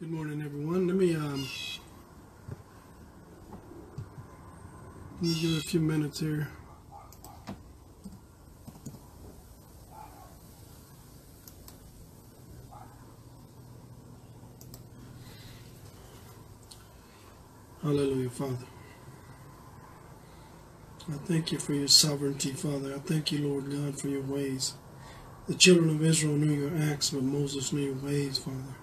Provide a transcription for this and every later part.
Good morning, everyone. Let me um, let me give a few minutes here. Hallelujah, Father. I thank you for your sovereignty, Father. I thank you, Lord God, for your ways. The children of Israel knew your acts, but Moses knew your ways, Father.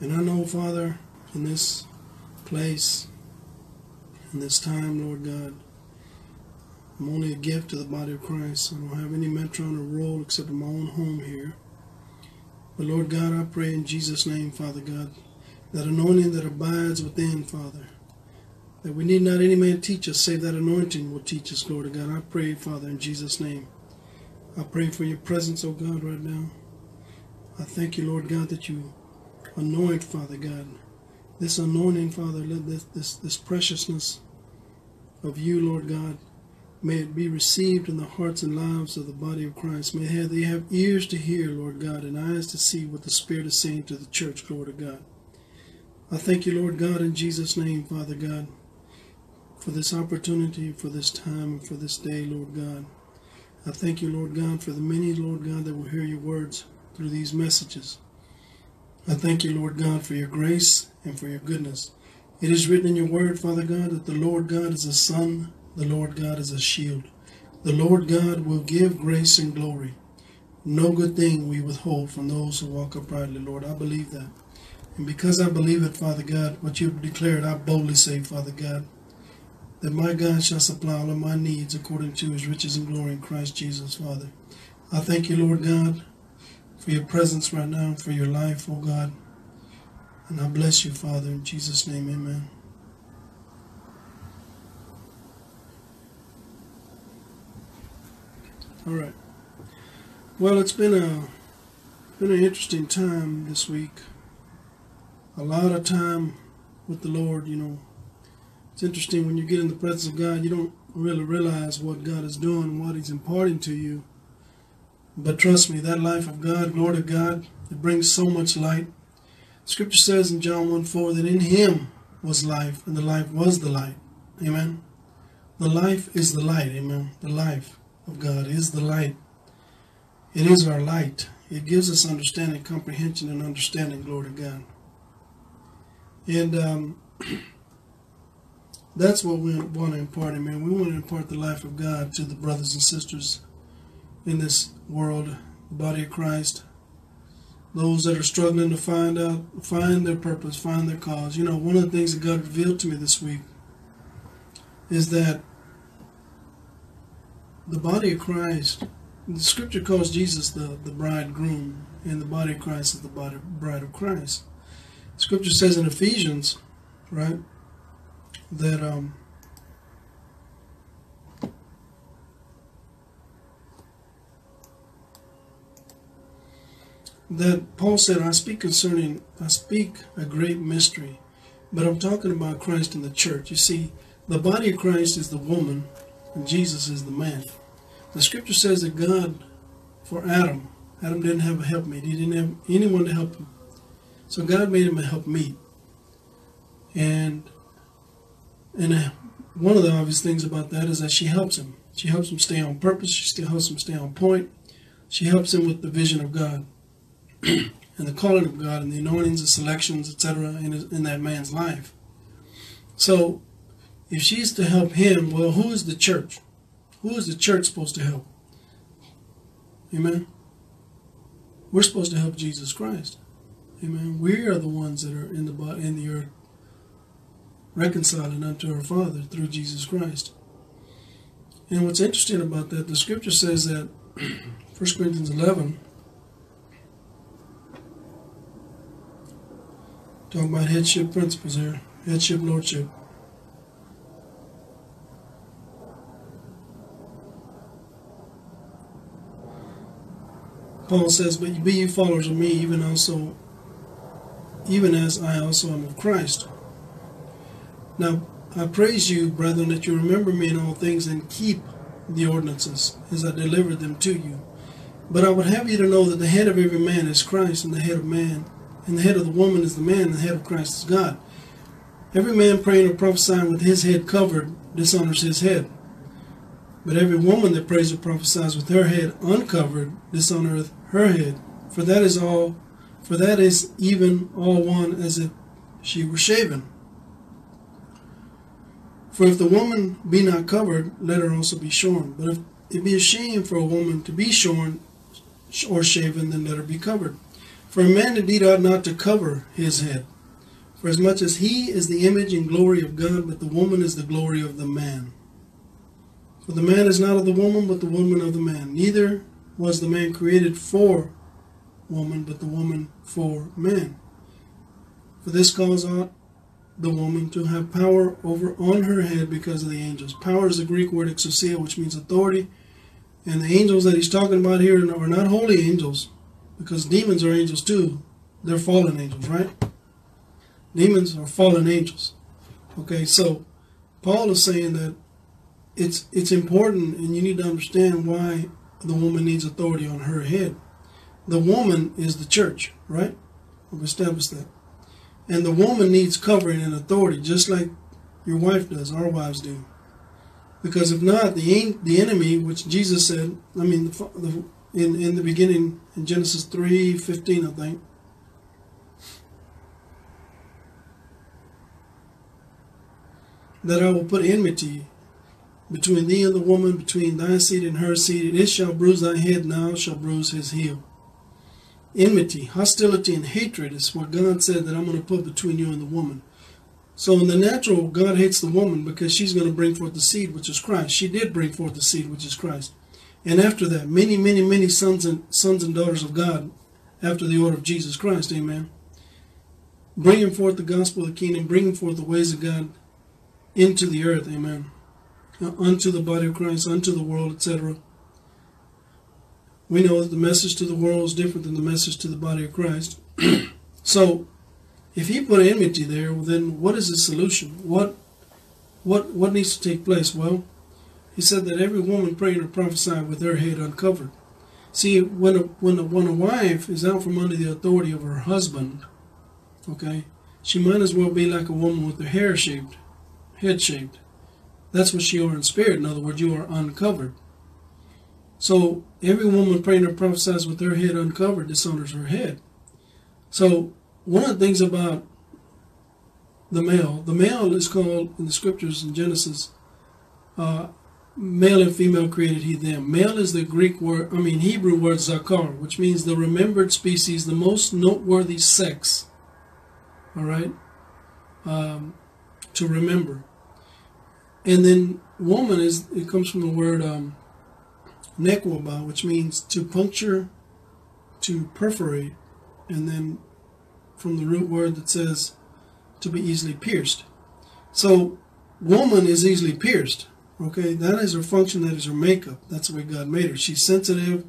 And I know, Father, in this place, in this time, Lord God, I'm only a gift to the body of Christ. I don't have any metron or role except in my own home here. But Lord God, I pray in Jesus' name, Father God, that anointing that abides within, Father, that we need not any man teach us, save that anointing will teach us, Lord God. I pray, Father, in Jesus' name. I pray for your presence, oh God, right now. I thank you, Lord God, that you anoint, Father God. This anointing, Father, let this, this, this preciousness of you, Lord God, may it be received in the hearts and lives of the body of Christ. May they have ears to hear, Lord God, and eyes to see what the Spirit is saying to the church, Lord of God. I thank you, Lord God, in Jesus' name, Father God, for this opportunity, for this time, and for this day, Lord God. I thank you, Lord God, for the many, Lord God, that will hear your words through these messages. I thank you, Lord God, for your grace and for your goodness. It is written in your word, Father God, that the Lord God is a sun, the Lord God is a shield. The Lord God will give grace and glory. No good thing we withhold from those who walk uprightly, Lord. I believe that. And because I believe it, Father God, what you've declared, I boldly say, Father God, that my God shall supply all of my needs according to his riches and glory in Christ Jesus, Father. I thank you, Lord God, for your presence right now, for your life, oh God. And I bless you, Father, in Jesus' name, amen. All right. Well, it's been a been an interesting time this week. A lot of time with the Lord, you know. It's interesting when you get in the presence of God, you don't really realize what God is doing, what He's imparting to you but trust me, that life of God, glory to God, it brings so much light. Scripture says in John 1 4 that in him was life, and the life was the light. Amen. The life is the light. Amen. The life of God is the light. It is our light. It gives us understanding, comprehension, and understanding. Glory to God. And um, that's what we want to impart. Amen. We want to impart the life of God to the brothers and sisters in this world, the body of Christ, those that are struggling to find out, find their purpose, find their cause. You know, one of the things that God revealed to me this week is that the body of Christ, the scripture calls Jesus the, the bridegroom, and the body of Christ is the body, bride of Christ. Scripture says in Ephesians, right, that um, that Paul said, I speak concerning, I speak a great mystery, but I'm talking about Christ and the church. You see, the body of Christ is the woman, and Jesus is the man. The scripture says that God, for Adam, Adam didn't have a helpmate. He didn't have anyone to help him. So God made him a helpmeet. And and uh, one of the obvious things about that is that she helps him. She helps him stay on purpose. She still helps him stay on point. She helps him with the vision of God. and the calling of God and the anointings, the selections, etc., in, in that man's life. So, if she's to help him, well, who is the church? Who is the church supposed to help? Amen. We're supposed to help Jesus Christ. Amen. We are the ones that are in the body, in the earth, reconciling unto our Father through Jesus Christ. And what's interesting about that, the Scripture says that 1 Corinthians 11 Talking about headship principles here. Headship, lordship. Paul says, But be ye followers of me, even also, even as I also am of Christ. Now, I praise you, brethren, that you remember me in all things and keep the ordinances as I delivered them to you. But I would have you to know that the head of every man is Christ, and the head of man And the head of the woman is the man, and the head of Christ is God. Every man praying or prophesying with his head covered dishonors his head. But every woman that prays or prophesies with her head uncovered dishonoreth her head. For that is all for that is even all one as if she were shaven. For if the woman be not covered, let her also be shorn. But if it be a shame for a woman to be shorn or shaven, then let her be covered. For a man indeed ought not to cover his head, for as much as he is the image and glory of God, but the woman is the glory of the man. For the man is not of the woman, but the woman of the man. Neither was the man created for woman, but the woman for man. For this cause ought the woman to have power over on her head because of the angels. Power is the Greek word exousia, which means authority. And the angels that he's talking about here are not holy angels, because demons are angels too. They're fallen angels, right? Demons are fallen angels. Okay, so Paul is saying that it's it's important and you need to understand why the woman needs authority on her head. The woman is the church, right? We've established that. And the woman needs covering and authority, just like your wife does, our wives do. Because if not, the the enemy, which Jesus said, I mean, the, the, in in the beginning in Genesis three fifteen, I think. That I will put enmity between thee and the woman, between thy seed and her seed. and It shall bruise thy head, now shall bruise his heel. Enmity, hostility, and hatred is what God said that I'm going to put between you and the woman. So in the natural, God hates the woman because she's going to bring forth the seed, which is Christ. She did bring forth the seed, which is Christ. And after that, many, many, many sons and sons and daughters of God, after the order of Jesus Christ, Amen. Bringing forth the gospel of the kingdom, bringing forth the ways of God into the earth, Amen. Uh, unto the body of Christ, unto the world, etc we know that the message to the world is different than the message to the body of Christ. so, if he put enmity there, then what is the solution? What, what, what needs to take place? Well, he said that every woman praying or prophesying with her head uncovered. See, when a, when a, when a wife is out from under the authority of her husband, okay, she might as well be like a woman with her hair shaved, head shaved. That's what you are in spirit. In other words, you are uncovered. So every woman praying or prophesies with her head uncovered dishonors her head. So one of the things about the male, the male is called in the scriptures in Genesis, uh, male and female created he them. Male is the Greek word, I mean Hebrew word zakar, which means the remembered species, the most noteworthy sex. All right, um, to remember. And then woman is it comes from the word um, nekwaba, which means to puncture, to perforate, and then from the root word that says to be easily pierced. So, woman is easily pierced. Okay, that is her function, that is her makeup. That's the way God made her. She's sensitive,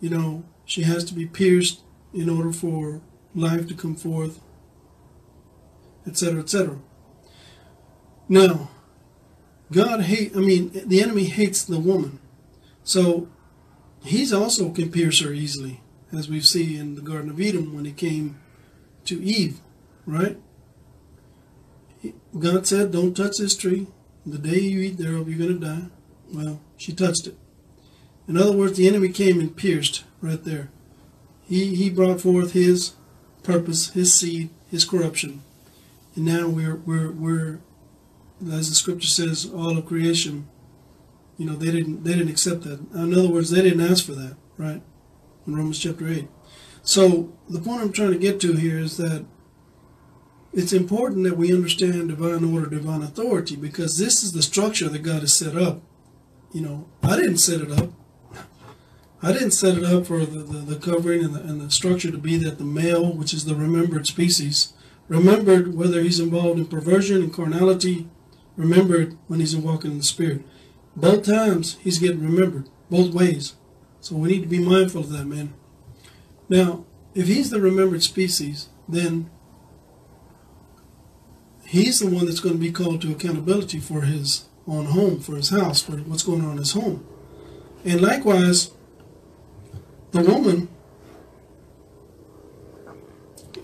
you know, she has to be pierced in order for life to come forth, etc., etc. Now, God hate, I mean, the enemy hates the woman. So he's also can pierce her easily, as we see in the Garden of Eden when he came to Eve, right? God said, Don't touch this tree. The day you eat thereof, you're going to die. Well, she touched it. In other words, the enemy came and pierced right there. He, he brought forth his purpose, his seed, his corruption. And now we're, we're, we're, as the scripture says, all of creation you know, they didn't they didn't accept that. In other words, they didn't ask for that, right? In Romans chapter eight. So the point I'm trying to get to here is that it's important that we understand divine order, divine authority, because this is the structure that God has set up. You know, I didn't set it up. I didn't set it up for the, the, the covering and the, and the structure to be that the male, which is the remembered species, remembered whether he's involved in perversion and carnality, remembered when he's walking in the spirit. Both times he's getting remembered, both ways. So we need to be mindful of that, man. Now, if he's the remembered species, then he's the one that's going to be called to accountability for his own home, for his house, for what's going on in his home. And likewise, the woman,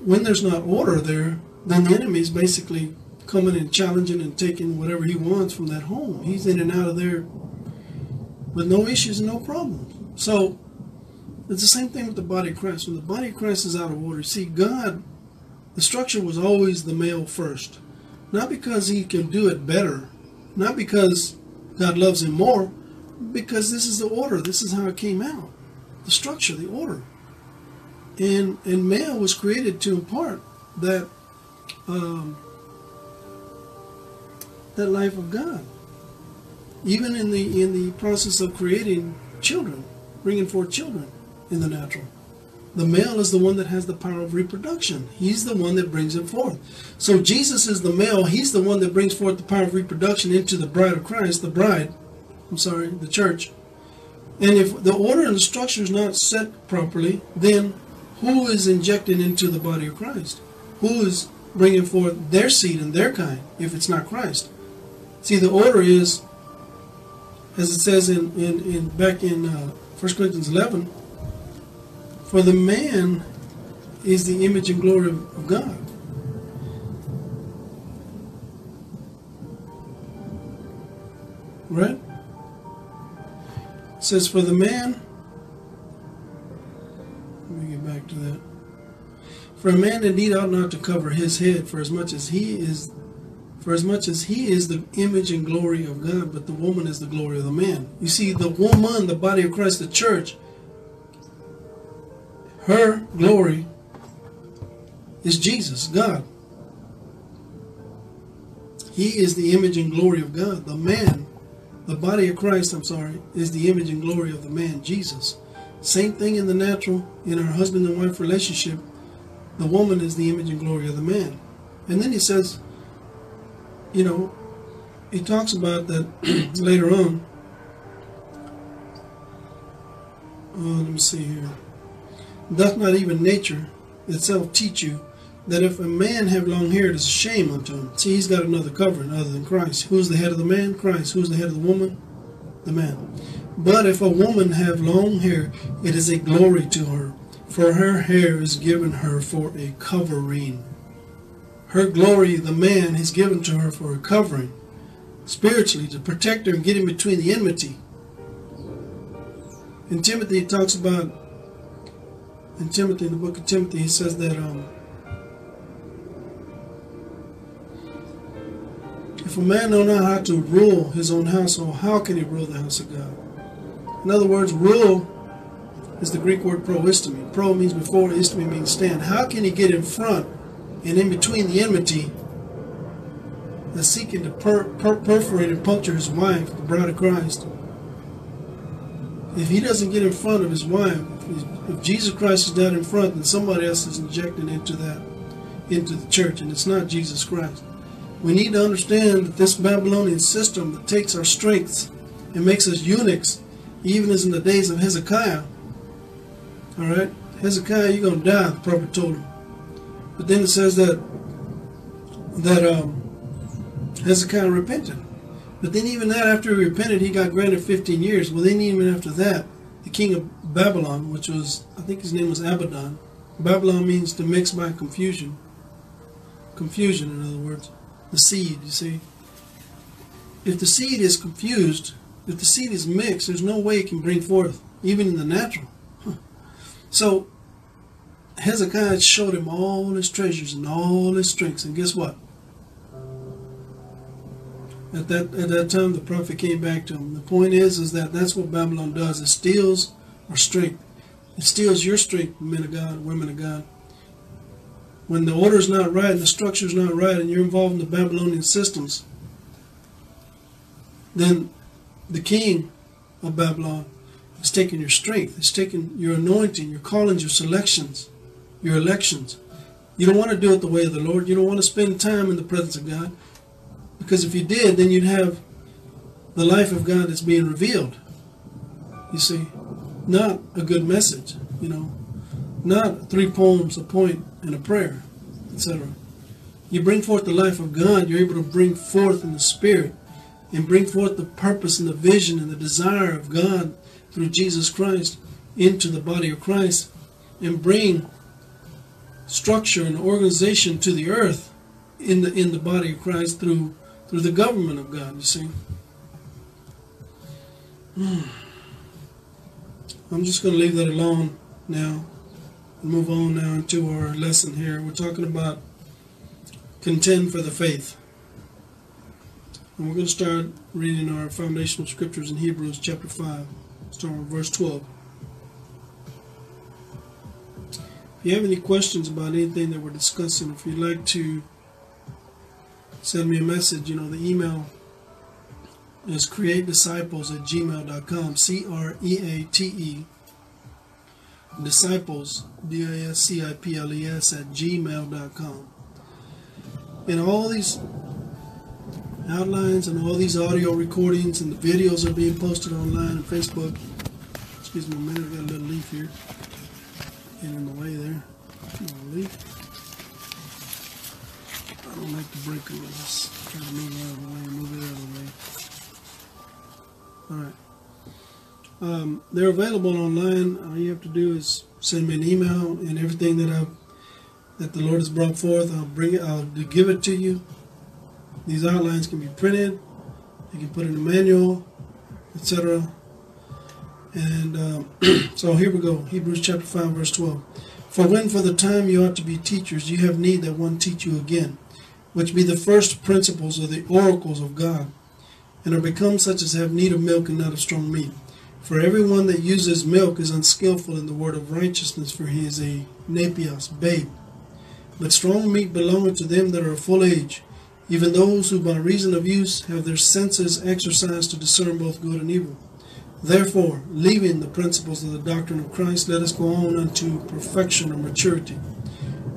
when there's not order there, then the enemy is basically coming and challenging and taking whatever he wants from that home. He's in and out of there with no issues and no problems. So it's the same thing with the body of Christ. When the body of Christ is out of order, see, God, the structure was always the male first. Not because he can do it better, not because God loves him more, because this is the order. This is how it came out. The structure, the order. And and male was created to impart that um, that life of God. Even in the in the process of creating children, bringing forth children in the natural. The male is the one that has the power of reproduction. He's the one that brings it forth. So Jesus is the male. He's the one that brings forth the power of reproduction into the bride of Christ, the bride. I'm sorry, the church. And if the order and the structure is not set properly, then who is injecting into the body of Christ? Who is bringing forth their seed and their kind if it's not Christ? See, the order is, as it says in, in, in back in uh, 1 Corinthians 11, for the man is the image and glory of God. Right? It says, For the man, let me get back to that. For a man indeed ought not to cover his head, for as much as he is for as much as he is the image and glory of God, but the woman is the glory of the man. You see, the woman, the body of Christ, the church, her glory is Jesus, God. He is the image and glory of God. The man, the body of Christ, I'm sorry, is the image and glory of the man, Jesus. Same thing in the natural, in our husband and wife relationship. The woman is the image and glory of the man. And then he says, you know, he talks about that later on. Uh, let me see here. Doth not even nature itself teach you that if a man have long hair, it is a shame unto him? See, he's got another covering other than Christ. Who's the head of the man? Christ. Who's the head of the woman? The man. But if a woman have long hair, it is a glory to her, for her hair is given her for a covering. Her glory, the man, is given to her for a covering, spiritually, to protect her and get in between the enmity. In Timothy, talks about in Timothy, in the book of Timothy, he says that um, if a man don't know how to rule his own household, how can he rule the house of God? In other words, rule is the Greek word proistemi. Pro means before, istemi means stand. How can he get in front and in between the enmity that's seeking to per per perforate and puncture his wife, the bride of Christ? If he doesn't get in front of his wife, if Jesus Christ is down in front, then somebody else is injecting into that, into the church, and it's not Jesus Christ. We need to understand that this Babylonian system that takes our strengths and makes us eunuchs, even as in the days of Hezekiah. All right, Hezekiah, you're to die. The prophet told him. But then it says that that um, Hezekiah repented. But then even that, after he repented, he got granted 15 years. Well, then even after that, the king of Babylon, which was, I think his name was Abaddon. Babylon means to mix by confusion. Confusion, in other words. The seed, you see. If the seed is confused, if the seed is mixed, there's no way it can bring forth, even in the natural. So, Hezekiah showed him all his treasures and all his strengths, and guess what? At that at that time, the prophet came back to him. The point is, is that that's what Babylon does. It steals our strength. It steals your strength, men of God, women of God. When the order is not right and the structure is not right, and you're involved in the Babylonian systems, then the king of Babylon is taking your strength. It's taking your anointing, your callings, your selections, your elections. You don't want to do it the way of the Lord. You don't want to spend time in the presence of God. Because if you did, then you'd have the life of God that's being revealed. You see, not a good message, you know, not three poems, a point, and a prayer, etc. You bring forth the life of God, you're able to bring forth in the Spirit and bring forth the purpose and the vision and the desire of God through Jesus Christ into the body of Christ and bring structure and organization to the earth in the in the body of Christ through through the government of God. You see. Hmm. I'm just going to leave that alone now and move on now into our lesson here. We're talking about contend for the faith. And we're going to start reading our foundational scriptures in Hebrews chapter 5, starting with verse 12. If you have any questions about anything that we're discussing, if you'd like to send me a message, you know, the email is createdisciples at gmail.com. C R E A T E. Disciples, D I S C I P L E S, at gmail.com. And all these outlines and all these audio recordings and the videos are being posted online and Facebook. Excuse me a minute, I've got a little leaf here. Getting in the way there. leaf. I don't like to break it. Just try to move out of the way, move it out of the way. Alright. Um, they're available online. All you have to do is send me an email and everything that I've that the Lord has brought forth, I'll bring it, I'll give it to you. These outlines can be printed, you can put in a manual, etc. And um, so here we go Hebrews chapter 5, verse 12. For when for the time you ought to be teachers, you have need that one teach you again, which be the first principles of the oracles of God, and are become such as have need of milk and not of strong meat. For everyone that uses milk is unskillful in the word of righteousness, for he is a nepios, babe. But strong meat belongeth to them that are of full age, even those who by reason of use have their senses exercised to discern both good and evil. Therefore, leaving the principles of the doctrine of Christ, let us go on unto perfection or maturity,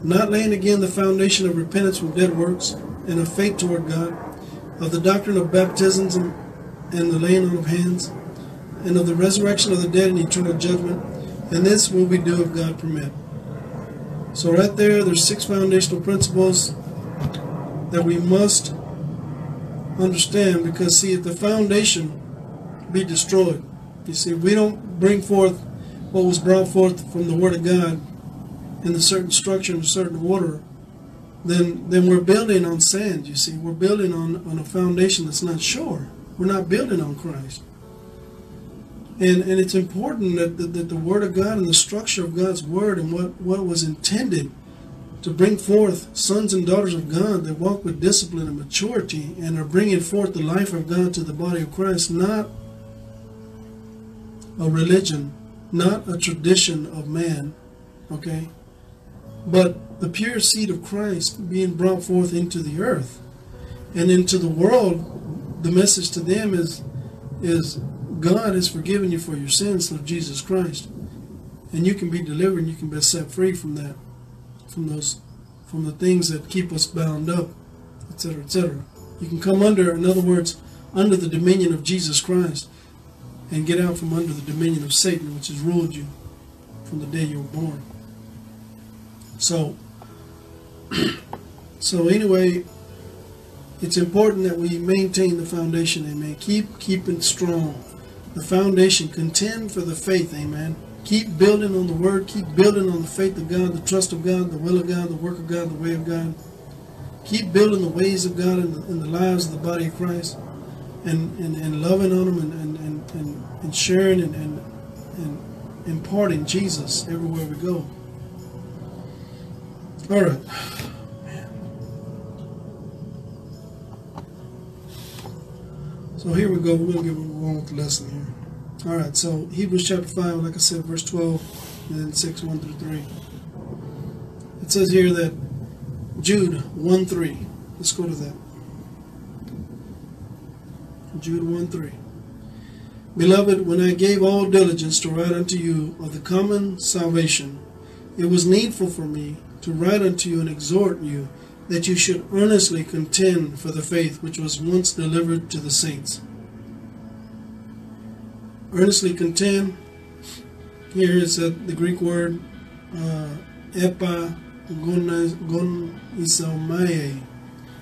not laying again the foundation of repentance from dead works and of faith toward God, of the doctrine of baptisms and, the laying on of hands, and of the resurrection of the dead and eternal judgment, and this will we do if God permit. So right there, there's six foundational principles that we must understand because see if the foundation be destroyed you see we don't bring forth what was brought forth from the word of god in a certain structure in a certain order then then we're building on sand you see. We're building on on a foundation that's not sure. We're not building on christ. And and it's important that, that, that the word of god and the structure of god's word and what what was intended to bring forth sons and daughters of God that walk with discipline and maturity and are bringing forth the life of God to the body of Christ, not a religion, not a tradition of man, okay, but the pure seed of Christ being brought forth into the earth and into the world. The message to them is, is God has forgiven you for your sins through Jesus Christ, and you can be delivered and you can be set free from that from those from the things that keep us bound up, etc., etc. You can come under, in other words, under the dominion of Jesus Christ and get out from under the dominion of Satan, which has ruled you from the day you were born. So, so anyway, it's important that we maintain the foundation, amen. Keep keeping strong. The foundation, contend for the faith, amen. Keep building on the Word. Keep building on the faith of God, the trust of God, the will of God, the work of God, the way of God. Keep building the ways of God in the, in the lives of the body of Christ and, and, and loving on them and, and, and, and, sharing and, and, and imparting Jesus everywhere we go. All right. So here we go. We're going to get on with the lesson here. All right, so Hebrews chapter 5, like I said, verse 12, and then 6, 1 through 3. It says here that Jude 1 3. Let's go to that. Jude 1 3. Beloved, when I gave all diligence to write unto you of the common salvation, it was needful for me to write unto you and exhort you that you should earnestly contend for the faith which was once delivered to the saints earnestly contend. Here is the Greek word uh, epa gon isomai.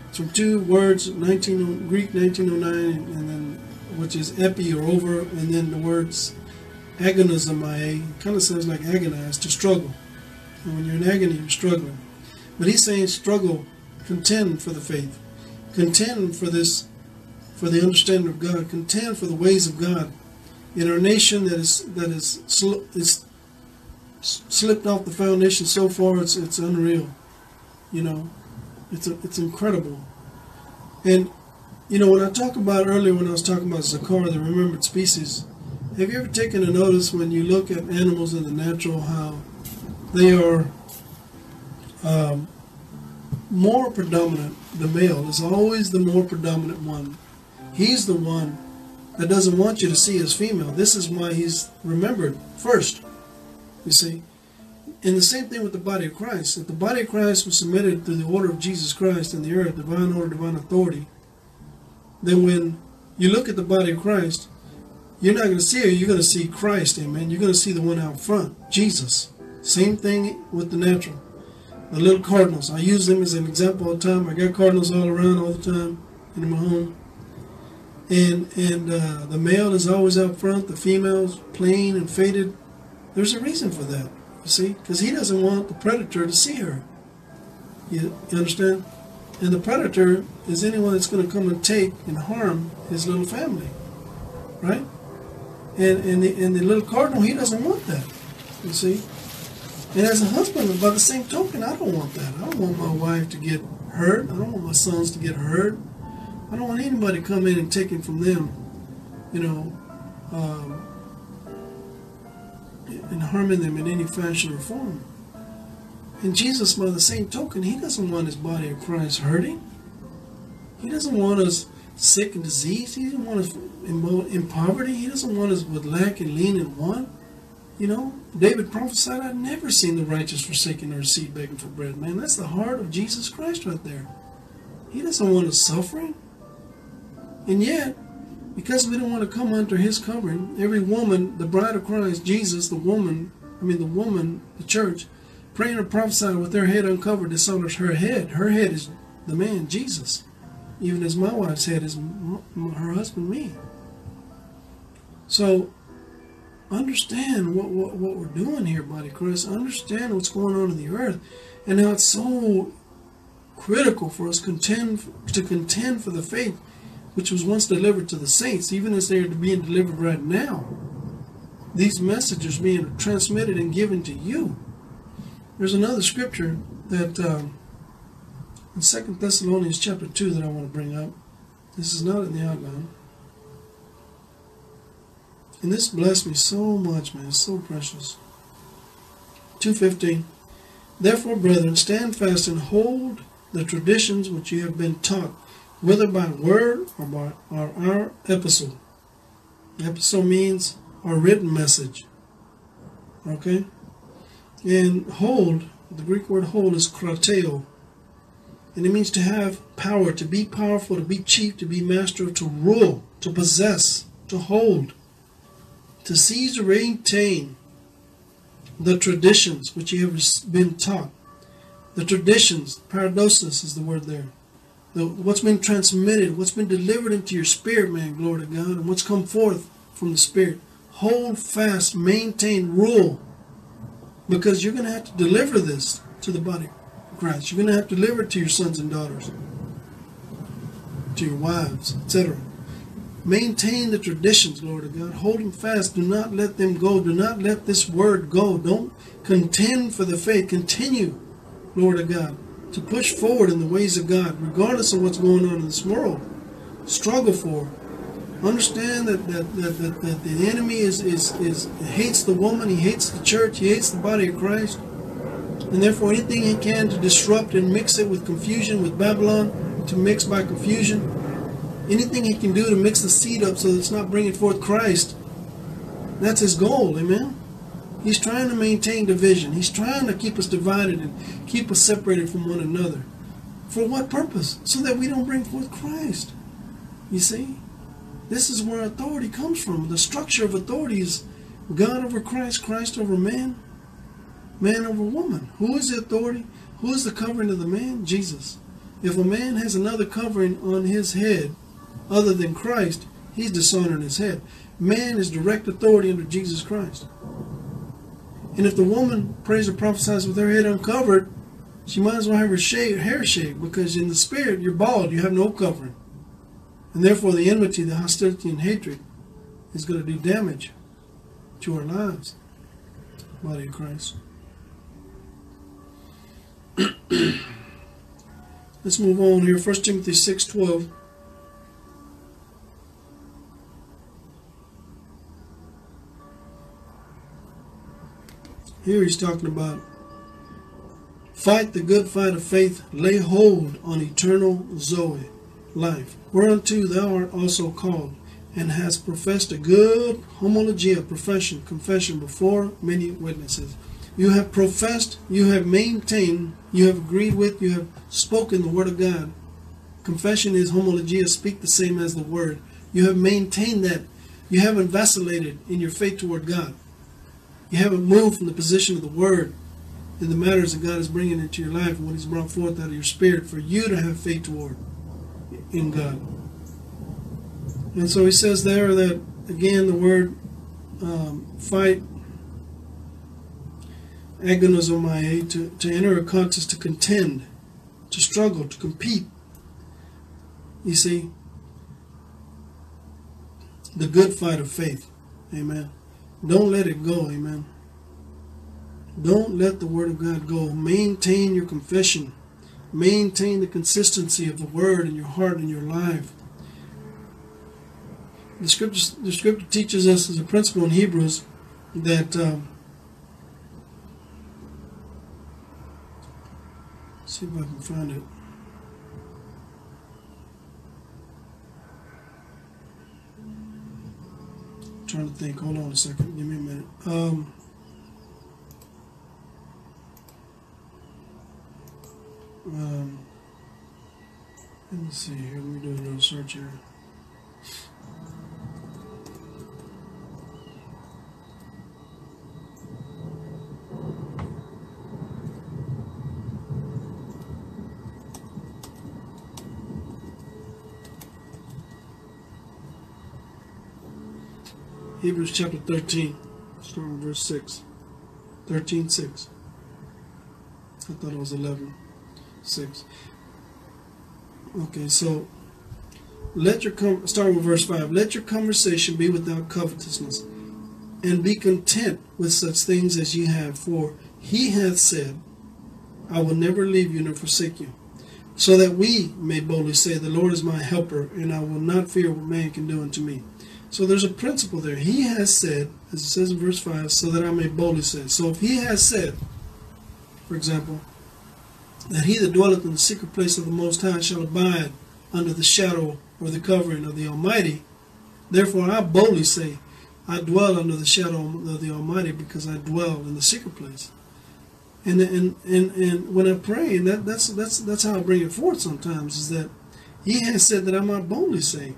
It's from two words, 19 Greek 1909, and then which is epi or over, and then the words agonizomai kind of sounds like agonize to struggle. And when you're in agony, you're struggling. But he's saying struggle, contend for the faith. Contend for this, for the understanding of God. Contend for the ways of God. In our nation that is that is is slipped off the foundation so far, it's it's unreal. You know, it's a, it's incredible. And you know, when I talk about earlier, when I was talking about Zakar, the remembered species, have you ever taken a notice when you look at animals in the natural how they are um, more predominant? The male is always the more predominant one. He's the one that doesn't want you to see as female. This is why he's remembered first. You see? And the same thing with the body of Christ. If the body of Christ was submitted to the order of Jesus Christ in the earth, divine order, divine authority, then when you look at the body of Christ, you're not going to see her, you're going to see Christ, amen. You're going to see the one out front, Jesus. Same thing with the natural. The little cardinals. I use them as an example all the time. I got cardinals all around all the time in my home. And and uh, the male is always out front, the female's plain and faded. There's a reason for that, you see, because he doesn't want the predator to see her. You, you understand? And the predator is anyone that's going to come and take and harm his little family, right? And and the, and the little cardinal, he doesn't want that, you see. And as a husband, by the same token, I don't want that. I don't want my wife to get hurt. I don't want my sons to get hurt. I don't want anybody to come in and take it from them, you know, um, and harming them in any fashion or form. And Jesus, by the same token, he doesn't want his body of Christ hurting. He doesn't want us sick and diseased. He doesn't want us in, in poverty. He doesn't want us with lack and lean and want. You know, David prophesied, I've never seen the righteous forsaken or seed begging for bread. Man, that's the heart of Jesus Christ right there. He doesn't want us suffering. And yet, because we don't want to come under his covering, every woman, the bride of Christ, Jesus, the woman, I mean the woman, the church, praying or prophesying with their head uncovered dishonors her head. Her head is the man, Jesus. Even as my wife's head is her husband, me. So, understand what, what, what we're doing here, buddy Chris. Understand what's going on in the earth and how it's so critical for us contend to contend for the faith which was once delivered to the saints, even as they are being delivered right now. These messages being transmitted and given to you. There's another scripture that um, in Second Thessalonians chapter 2 that I want to bring up. This is not in the outline. And this blessed me so much, man. It's so precious. 2.15 Therefore, brethren, stand fast and hold the traditions which you have been taught, whether by word or by our, our epistle. Epistle means our written message. Okay? And hold, the Greek word hold is krateo. And it means to have power, to be powerful, to be chief, to be master, to rule, to possess, to hold, to seize or maintain the traditions which you have been taught. The traditions, paradosis is the word there. The, what's been transmitted, what's been delivered into your spirit, man, glory to God, and what's come forth from the spirit. Hold fast, maintain, rule because you're going to have to deliver this to the body of Christ. You're going to have to deliver it to your sons and daughters, to your wives, etc. Maintain the traditions, Lord of God. Hold them fast. Do not let them go. Do not let this word go. Don't contend for the faith. Continue, Lord of God, to push forward in the ways of God, regardless of what's going on in this world. Struggle for Understand that, that, that, that, that the enemy is, is, is hates the woman, he hates the church, he hates the body of Christ. And therefore anything he can to disrupt and mix it with confusion, with Babylon, to mix by confusion. Anything he can do to mix the seed up so it's not bringing forth Christ. That's his goal, amen? He's trying to maintain division. He's trying to keep us divided and keep us separated from one another. For what purpose? So that we don't bring forth Christ. You see? This is where authority comes from. The structure of authority is God over Christ, Christ over man, man over woman. Who is the authority? Who is the covering of the man? Jesus. If a man has another covering on his head other than Christ, he's dishonoring his head. Man is direct authority under Jesus Christ. And if the woman prays or prophesies with her head uncovered, she might as well have her shave, hair shaved because in the spirit you're bald, you have no covering. And therefore the enmity, the hostility, and hatred is going to do damage to our lives. Body of Christ. Let's move on here. 1 Timothy 6.12 Here he's talking about fight the good fight of faith, lay hold on eternal Zoe, life, whereunto thou art also called, and hast professed a good homologia, profession, confession before many witnesses. You have professed, you have maintained, you have agreed with, you have spoken the word of God. Confession is homologia, speak the same as the word. You have maintained that. You haven't vacillated in your faith toward God. You haven't moved from the position of the Word in the matters that God is bringing into your life and what He's brought forth out of your spirit for you to have faith toward in God. And so He says there that, again, the word um, fight, agonizomai, to, to enter a contest, to contend, to struggle, to compete. You see, the good fight of faith. Amen. Don't let it go, amen. Don't let the Word of God go. Maintain your confession. Maintain the consistency of the Word in your heart and your life. The scripture, the scripture teaches us as a principle in Hebrews that um, see if I can find it. Trying to think. Hold on a second. Give me a minute. Um, um, let me see here. Let me do a little search here. Hebrews chapter 13, starting verse 6. 13, 6. I thought it was 11, 6. Okay, so let your com- start with verse 5. Let your conversation be without covetousness, and be content with such things as ye have, for he hath said, I will never leave you nor forsake you. So that we may boldly say, The Lord is my helper, and I will not fear what man can do unto me. So there's a principle there. He has said, as it says in verse 5, so that I may boldly say. So if he has said, for example, that he that dwelleth in the secret place of the Most High shall abide under the shadow or the covering of the Almighty, therefore I boldly say, I dwell under the shadow of the Almighty because I dwell in the secret place. And and and, and when I pray, and that, that's that's that's how I bring it forth sometimes, is that he has said that I might boldly say.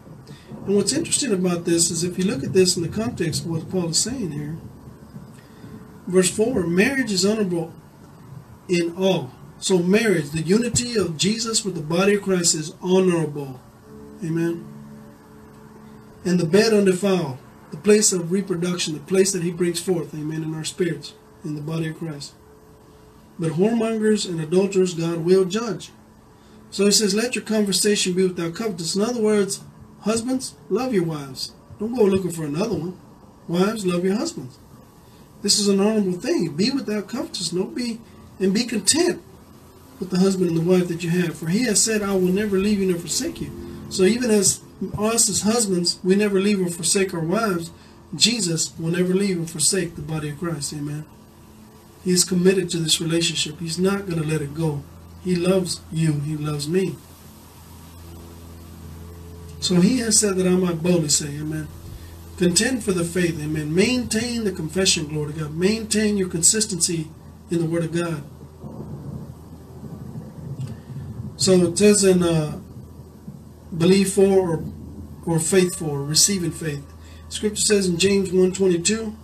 And what's interesting about this is if you look at this in the context of what Paul is saying here, verse 4 marriage is honorable in all. So, marriage, the unity of Jesus with the body of Christ, is honorable. Amen. And the bed undefiled, the place of reproduction, the place that he brings forth, amen, in our spirits, in the body of Christ. But whoremongers and adulterers God will judge. So he says, let your conversation be without covetousness. In other words, Husbands, love your wives. Don't go looking for another one. Wives, love your husbands. This is an honorable thing. Be without covetousness. Don't be and be content with the husband and the wife that you have. For he has said, I will never leave you nor forsake you. So even as us as husbands, we never leave or forsake our wives, Jesus will never leave or forsake the body of Christ. Amen. He is committed to this relationship. He's not going to let it go. He loves you. He loves me. So he has said that I might boldly say, Amen. Contend for the faith, Amen. Maintain the confession, glory to God. Maintain your consistency in the Word of God. So it says in uh, believe for or, or faith for, receiving faith. Scripture says in James 1.22,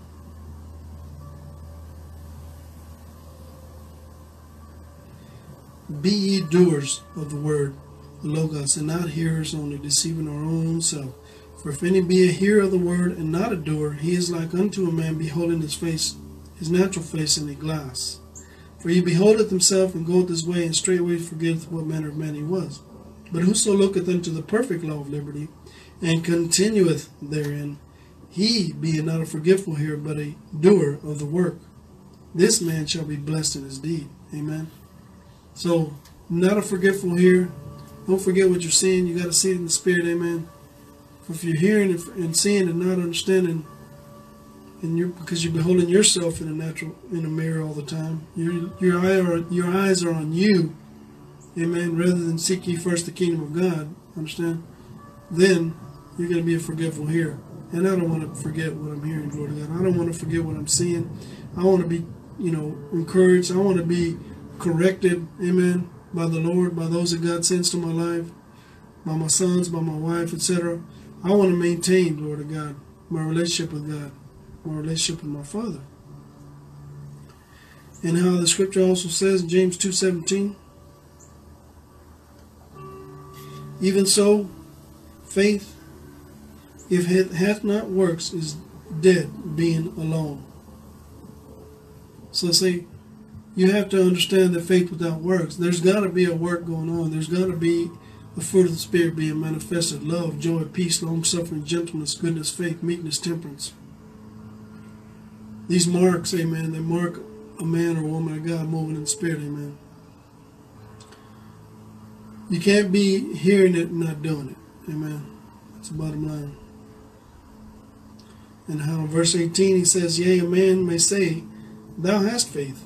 Be ye doers of the word Logos, and not hearers only, deceiving our own self. For if any be a hearer of the word and not a doer, he is like unto a man beholding his face his natural face in a glass. For he beholdeth himself and goeth his way, and straightway forgetteth what manner of man he was. But whoso looketh unto the perfect law of liberty, and continueth therein, he being not a forgetful hearer, but a doer of the work, this man shall be blessed in his deed. Amen. So, not a forgetful hearer. Don't forget what you're seeing. You got to see it in the spirit. Amen. If you're hearing and seeing and not understanding, and you're because you're beholding yourself in a natural in a mirror all the time, your your eye your eyes are on you. Amen. Rather than seek ye first the kingdom of God. Understand? Then you're going to be a forgetful hearer. And I don't want to forget what I'm hearing, Lord God. I don't want to forget what I'm seeing. I want to be, you know, encouraged. I want to be corrected, amen, by the Lord, by those that God sends to my life, by my sons, by my wife, etc. I want to maintain, Lord of God, my relationship with God, my relationship with my Father. And how the scripture also says in James 2.17, Even so, faith if it hath not works, is dead, being alone. So see, you have to understand that faith without works, there's got to be a work going on. There's got to be the fruit of the Spirit being manifested love, joy, peace, long suffering, gentleness, goodness, faith, meekness, temperance. These marks, amen, they mark a man or woman of God moving in the Spirit, amen. You can't be hearing it and not doing it, amen. That's the bottom line. And how verse 18 he says, Yea, a man may say, Thou hast faith,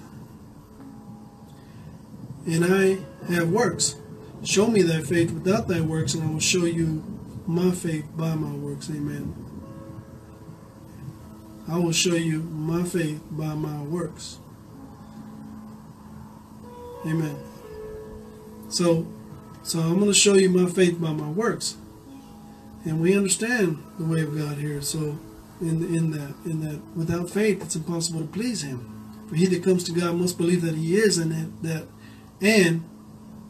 and I have works. Show me thy faith without thy works, and I will show you my faith by my works. Amen. I will show you my faith by my works. Amen. So, so I'm going to show you my faith by my works. And we understand the way of God here. So in in that in that without faith it's impossible to please him. For he that comes to God must believe that he is and that, that and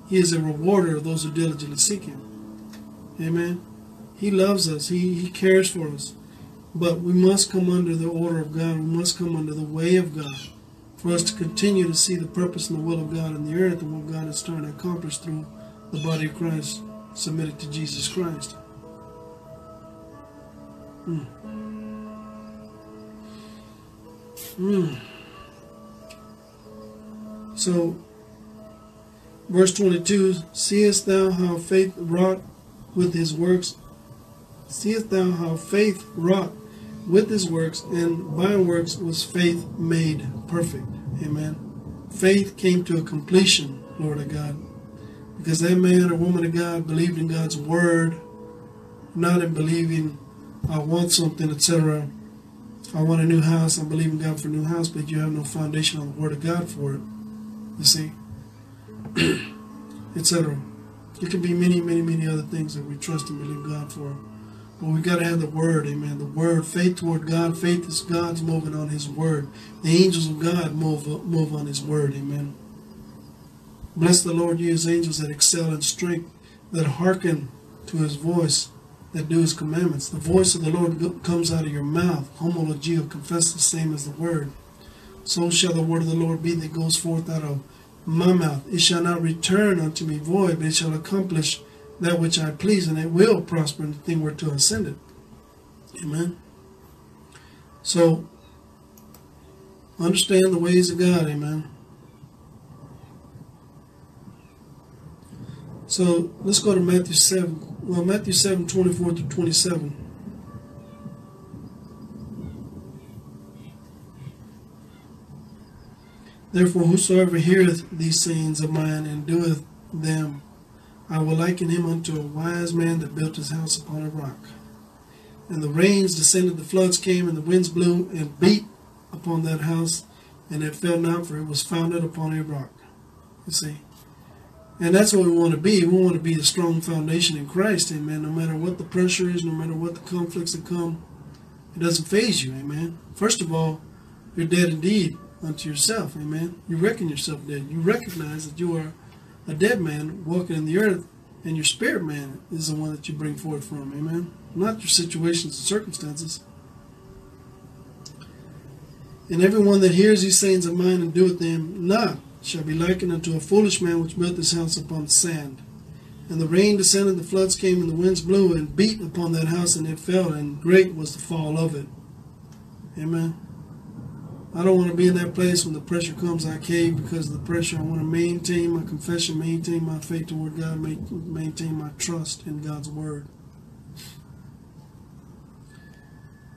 he is a rewarder of those who diligently seek him. Amen. He loves us. He, he cares for us. But we must come under the order of God. We must come under the way of God for us to continue to see the purpose and the will of God in the earth and what God is trying to accomplish through the body of Christ submitted to Jesus Christ. Hmm. Mm. So, verse 22 Seest thou how faith wrought with his works? Seest thou how faith wrought with his works, and by works was faith made perfect? Amen. Faith came to a completion, Lord of God, because that man or woman of God believed in God's word, not in believing, I want something, etc I want a new house. I'm believing God for a new house, but you have no foundation on the Word of God for it. You see, etc. It can be many, many, many other things that we trust and believe God for. But we got to have the Word, amen. The Word, faith toward God. Faith is God's moving on His Word. The angels of God move move on His Word, amen. Bless the Lord, you His angels that excel in strength, that hearken to His voice that do his commandments. The voice of the Lord comes out of your mouth. Homologeo, confess the same as the word. So shall the word of the Lord be that goes forth out of my mouth. It shall not return unto me void, but it shall accomplish that which I please, and it will prosper in the thing whereto I send it. Amen. So, understand the ways of God. Amen. So, let's go to Matthew 7. Well, Matthew 7 24 to 27. Therefore, whosoever heareth these sayings of mine and doeth them, I will liken him unto a wise man that built his house upon a rock. And the rains descended, the floods came, and the winds blew and beat upon that house, and it fell not, for it was founded upon a rock. You see. And that's what we want to be. We want to be a strong foundation in Christ, amen. No matter what the pressure is, no matter what the conflicts that come, it doesn't phase you, amen. First of all, you're dead indeed unto yourself, amen. You reckon yourself dead. You recognize that you are a dead man walking in the earth, and your spirit man is the one that you bring forth from, amen. Not your situations and circumstances. And everyone that hears these sayings of mine and doeth them not shall be likened unto a foolish man which built his house upon sand. And the rain descended, the floods came, and the winds blew and beat upon that house, and it fell, and great was the fall of it. Amen. I don't want to be in that place when the pressure comes, I cave because of the pressure. I want to maintain my confession, maintain my faith toward God, maintain my trust in God's word.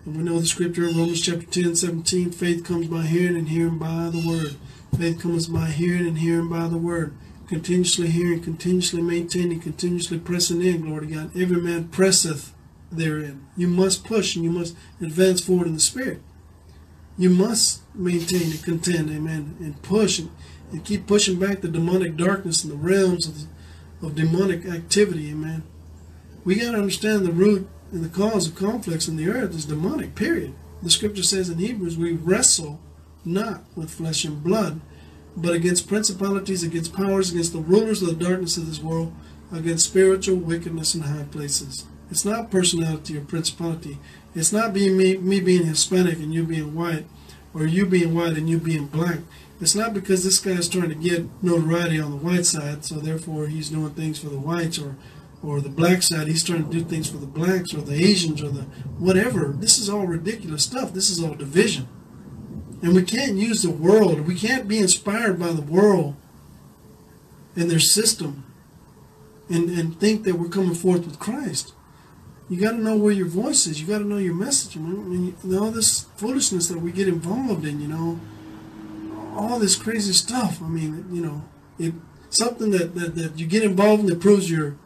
And we know the scripture in Romans chapter 10, 17, faith comes by hearing and hearing by the word. Faith comes by hearing and hearing by the word. Continuously hearing, continuously maintaining, continuously pressing in, glory to God. Every man presseth therein. You must push and you must advance forward in the spirit. You must maintain and contend, amen, and push and, and keep pushing back the demonic darkness and the realms of, the, of demonic activity, amen. We got to understand the root and the cause of conflicts in the earth is demonic, period. The scripture says in Hebrews, we wrestle not with flesh and blood, but against principalities, against powers, against the rulers of the darkness of this world, against spiritual wickedness in high places. It's not personality or principality. It's not being me, me being Hispanic and you being white, or you being white and you being black. It's not because this guy is trying to get notoriety on the white side, so therefore he's doing things for the whites, or or the black side, he's trying to do things for the blacks or the Asians or the whatever. This is all ridiculous stuff. This is all division. And we can't use the world. We can't be inspired by the world and their system and, and think that we're coming forth with Christ. You got to know where your voice is. You got to know your message. I mean, all this foolishness that we get involved in, you know, all this crazy stuff. I mean, you know, it something that, that, that you get involved in that proves you're,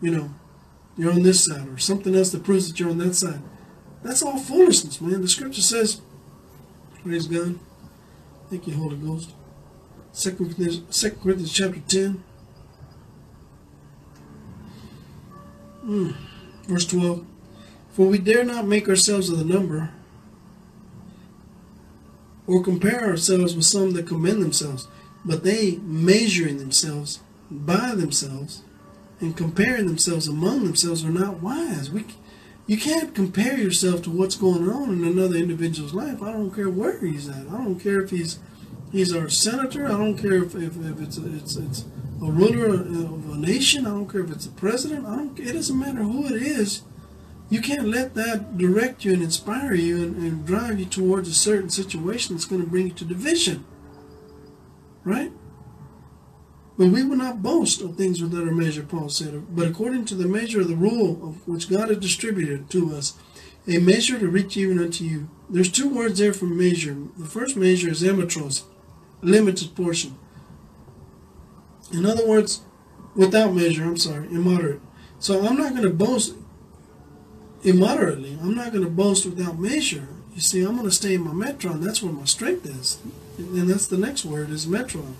you know, you're on this side, or something else that proves that you're on that side. That's all foolishness, man. The scripture says, praise God. Thank you, Holy Ghost. Second Corinthians, Corinthians chapter 10. Mm. Verse 12 For we dare not make ourselves of the number, or compare ourselves with some that commend themselves, but they, measuring themselves by themselves, and comparing themselves among themselves, are not wise. We, you can't compare yourself to what's going on in another individual's life. I don't care where he's at. I don't care if he's he's our senator. I don't care if, if, if it's, it's it's a ruler of a nation. I don't care if it's a president. I don't. It doesn't matter who it is. You can't let that direct you and inspire you and, and drive you towards a certain situation that's going to bring you to division. Right? But we will not boast of things without a measure, Paul said, but according to the measure of the rule of which God has distributed to us, a measure to reach even unto you. There's two words there for measure. The first measure is ametros, limited portion. In other words, without measure, I'm sorry, immoderate. So I'm not going to boast immoderately. I'm not going to boast without measure. You see, I'm going to stay in my metron. That's where my strength is. And that's the next word is metron.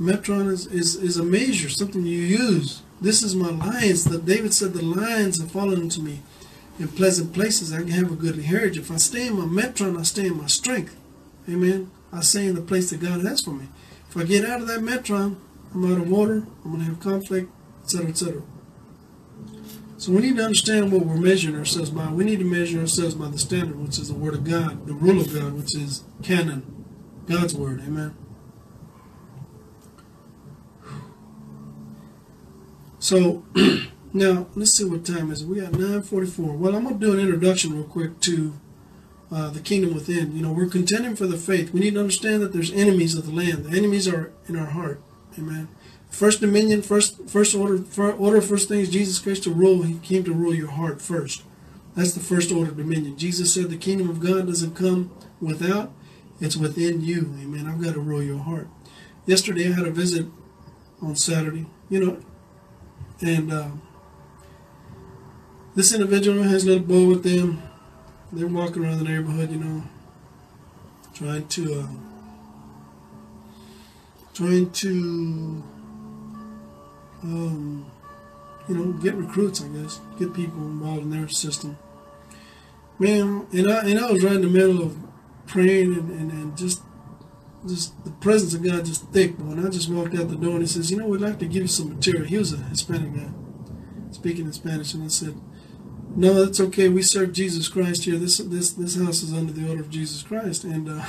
Metron is, is, is a measure, something you use. This is my lines. That David said the lines have fallen into me in pleasant places. I can have a good heritage. If I stay in my metron, I stay in my strength. Amen. I stay in the place that God has for me. If I get out of that metron, I'm out of water, I'm going to have conflict, etc., etc. So we need to understand what we're measuring ourselves by. We need to measure ourselves by the standard, which is the Word of God, the rule of God, which is canon, God's Word. Amen. So now let's see what time is. We got 9:44. Well, I'm gonna do an introduction real quick to uh, the kingdom within. You know, we're contending for the faith. We need to understand that there's enemies of the land. The enemies are in our heart. Amen. First dominion, first first order, first order first things Jesus Christ to rule. He came to rule your heart first. That's the first order dominion. Jesus said the kingdom of God doesn't come without; it's within you. Amen. I've got to rule your heart. Yesterday I had a visit on Saturday. You know, and uh, this individual has a little boy with them. They're walking around the neighborhood, you know, trying to. Uh, trying to, um, you know, get recruits, I guess, get people involved in their system. Man, and I and I was right in the middle of praying and, and, and just just the presence of God just thick. But when I just walked out the door and he says, you know, we'd like to give you some material. He was a Hispanic guy speaking in Spanish, and I said, no, that's okay. We serve Jesus Christ here. This this this house is under the order of Jesus Christ, and uh,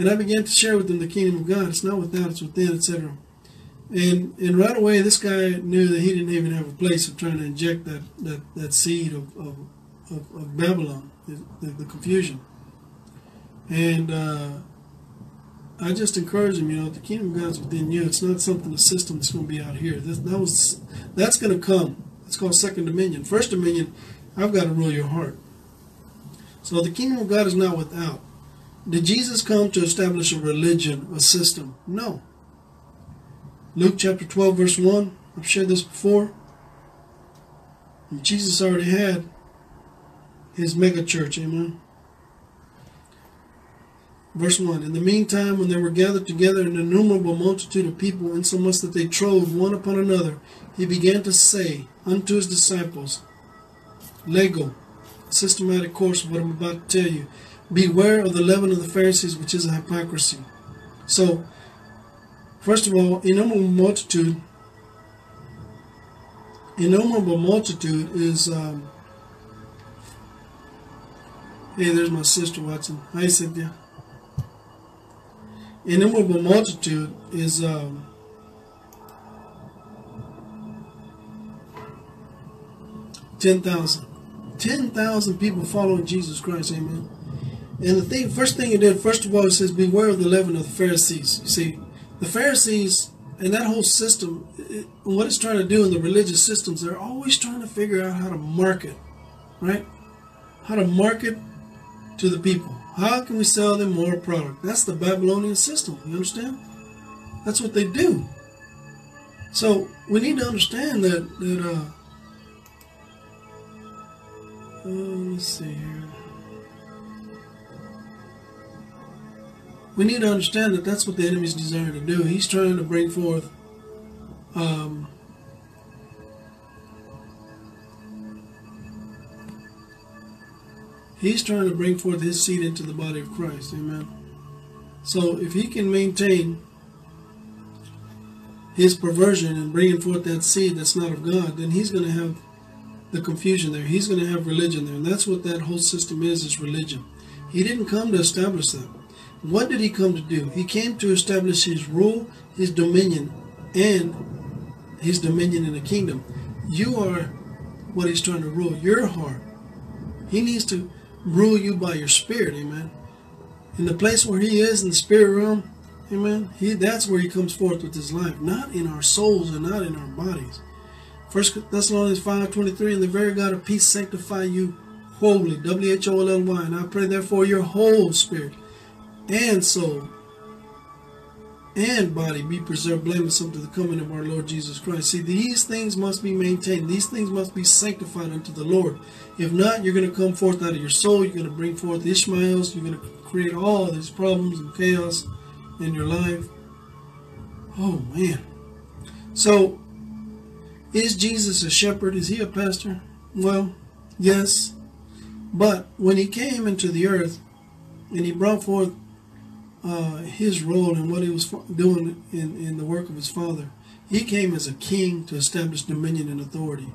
and I began to share with them the kingdom of God. It's not without, it's within, etc. And and right away, this guy knew that he didn't even have a place of trying to inject that that, that seed of of, of, of Babylon, the, the, confusion. And uh, I just encourage him, you know, the kingdom of God's within you. It's not something, a system that's going to be out here. That was that's going to come. It's called second dominion. First dominion, I've got to rule your heart. So the kingdom of God is not without. Did Jesus come to establish a religion, a system? No. Luke chapter 12, verse 1. I've shared this before. Jesus already had his mega church, amen. Verse 1 In the meantime, when they were gathered together an innumerable multitude of people, insomuch that they trode one upon another, he began to say unto his disciples, Lego, systematic course of what I'm about to tell you. Beware of the leaven of the Pharisees, which is a hypocrisy. So, first of all, innumerable multitude. Innumerable multitude is. Um, hey, there's my sister Watson. Hi, Cynthia innumerable multitude is um, ten thousand. Ten thousand people following Jesus Christ, amen. And the thing, first thing he did, first of all, it says, "Beware of the leaven of the Pharisees." You see, the Pharisees and that whole system, it, what it's trying to do in the religious systems, they're always trying to figure out how to market, right? How to market to the people. How can we sell them more product? That's the Babylonian system. You understand? That's what they do. So we need to understand that that uh, uh let's see here. We need to understand that that's what the enemy's desiring to do. He's trying to bring forth um, He's trying to bring forth his seed into the body of Christ. Amen. So if he can maintain his perversion and bringing forth that seed that's not of God, then he's going to have the confusion there. He's going to have religion there. And that's what that whole system is, is religion. He didn't come to establish that. What did he come to do? He came to establish his rule, his dominion, and his dominion in the kingdom. You are what he's trying to rule, your heart. He needs to rule you by your spirit, amen. In the place where he is in the spirit realm, amen, he, that's where he comes forth with his life, not in our souls and not in our bodies. First Thessalonians 5.23, and the very God of peace sanctify you wholly, W-H-O-L-L-Y, and I pray therefore your whole spirit and soul and body be preserved blameless unto the coming of our Lord Jesus Christ. See, these things must be maintained. These things must be sanctified unto the Lord. If not, you're going to come forth out of your soul. You're going to bring forth Ishmaels. You're going to create all these problems and chaos in your life. Oh, man. So, is Jesus a shepherd? Is he a pastor? Well, yes. But when he came into the earth and he brought forth uh, his role and what he was doing in, in the work of his father. He came as a king to establish dominion and authority.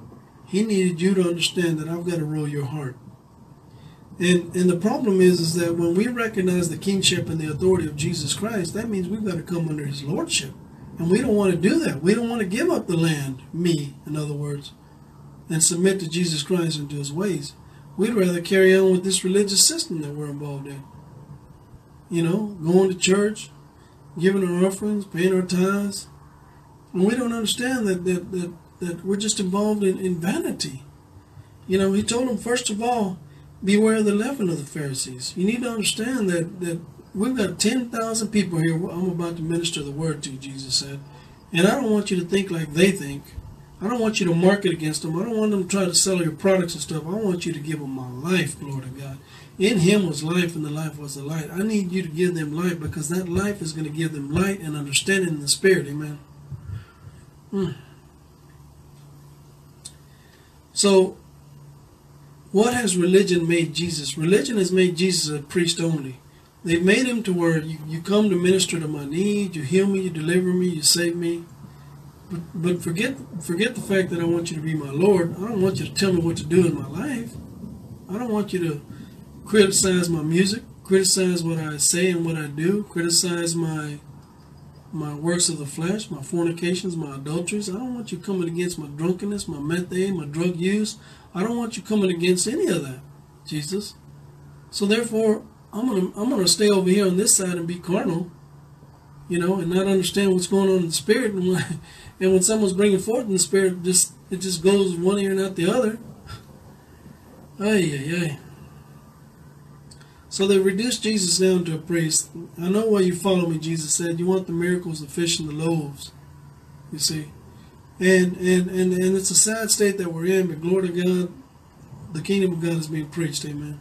He needed you to understand that I've got to rule your heart. And and the problem is is that when we recognize the kingship and the authority of Jesus Christ, that means we've got to come under his lordship. And we don't want to do that. We don't want to give up the land, me, in other words, and submit to Jesus Christ and to his ways. We'd rather carry on with this religious system that we're involved in you know, going to church, giving our offerings, paying our tithes. And we don't understand that that, that, that we're just involved in, in vanity. You know, he told them, first of all, beware of the leaven of the Pharisees. You need to understand that, that we've got 10,000 people here I'm about to minister the word to, Jesus said. And I don't want you to think like they think. I don't want you to market against them. I don't want them to try to sell your products and stuff. I want you to give them my life, glory to God. In him was life, and the life was the light. I need you to give them light because that life is going to give them light and understanding in the spirit. Amen. Hmm. So, what has religion made Jesus? Religion has made Jesus a priest only. They've made him to where you, you come to minister to my need, you heal me, you deliver me, you save me. But, but forget forget the fact that I want you to be my Lord. I don't want you to tell me what to do in my life. I don't want you to criticize my music, criticize what I say and what I do, criticize my my works of the flesh, my fornications, my adulteries. I don't want you coming against my drunkenness, my methane, my drug use. I don't want you coming against any of that, Jesus. So therefore, I'm gonna I'm gonna stay over here on this side and be carnal, you know, and not understand what's going on in the spirit. And when, and when someone's bringing forth in the spirit, just it just goes one ear and out the other. Ay ay ay. So they reduced Jesus down to a priest. I know why you follow me, Jesus said. You want the miracles, the fish and the loaves. You see. And and, and, and it's a sad state that we're in, but glory to God, the kingdom of God is being preached, amen.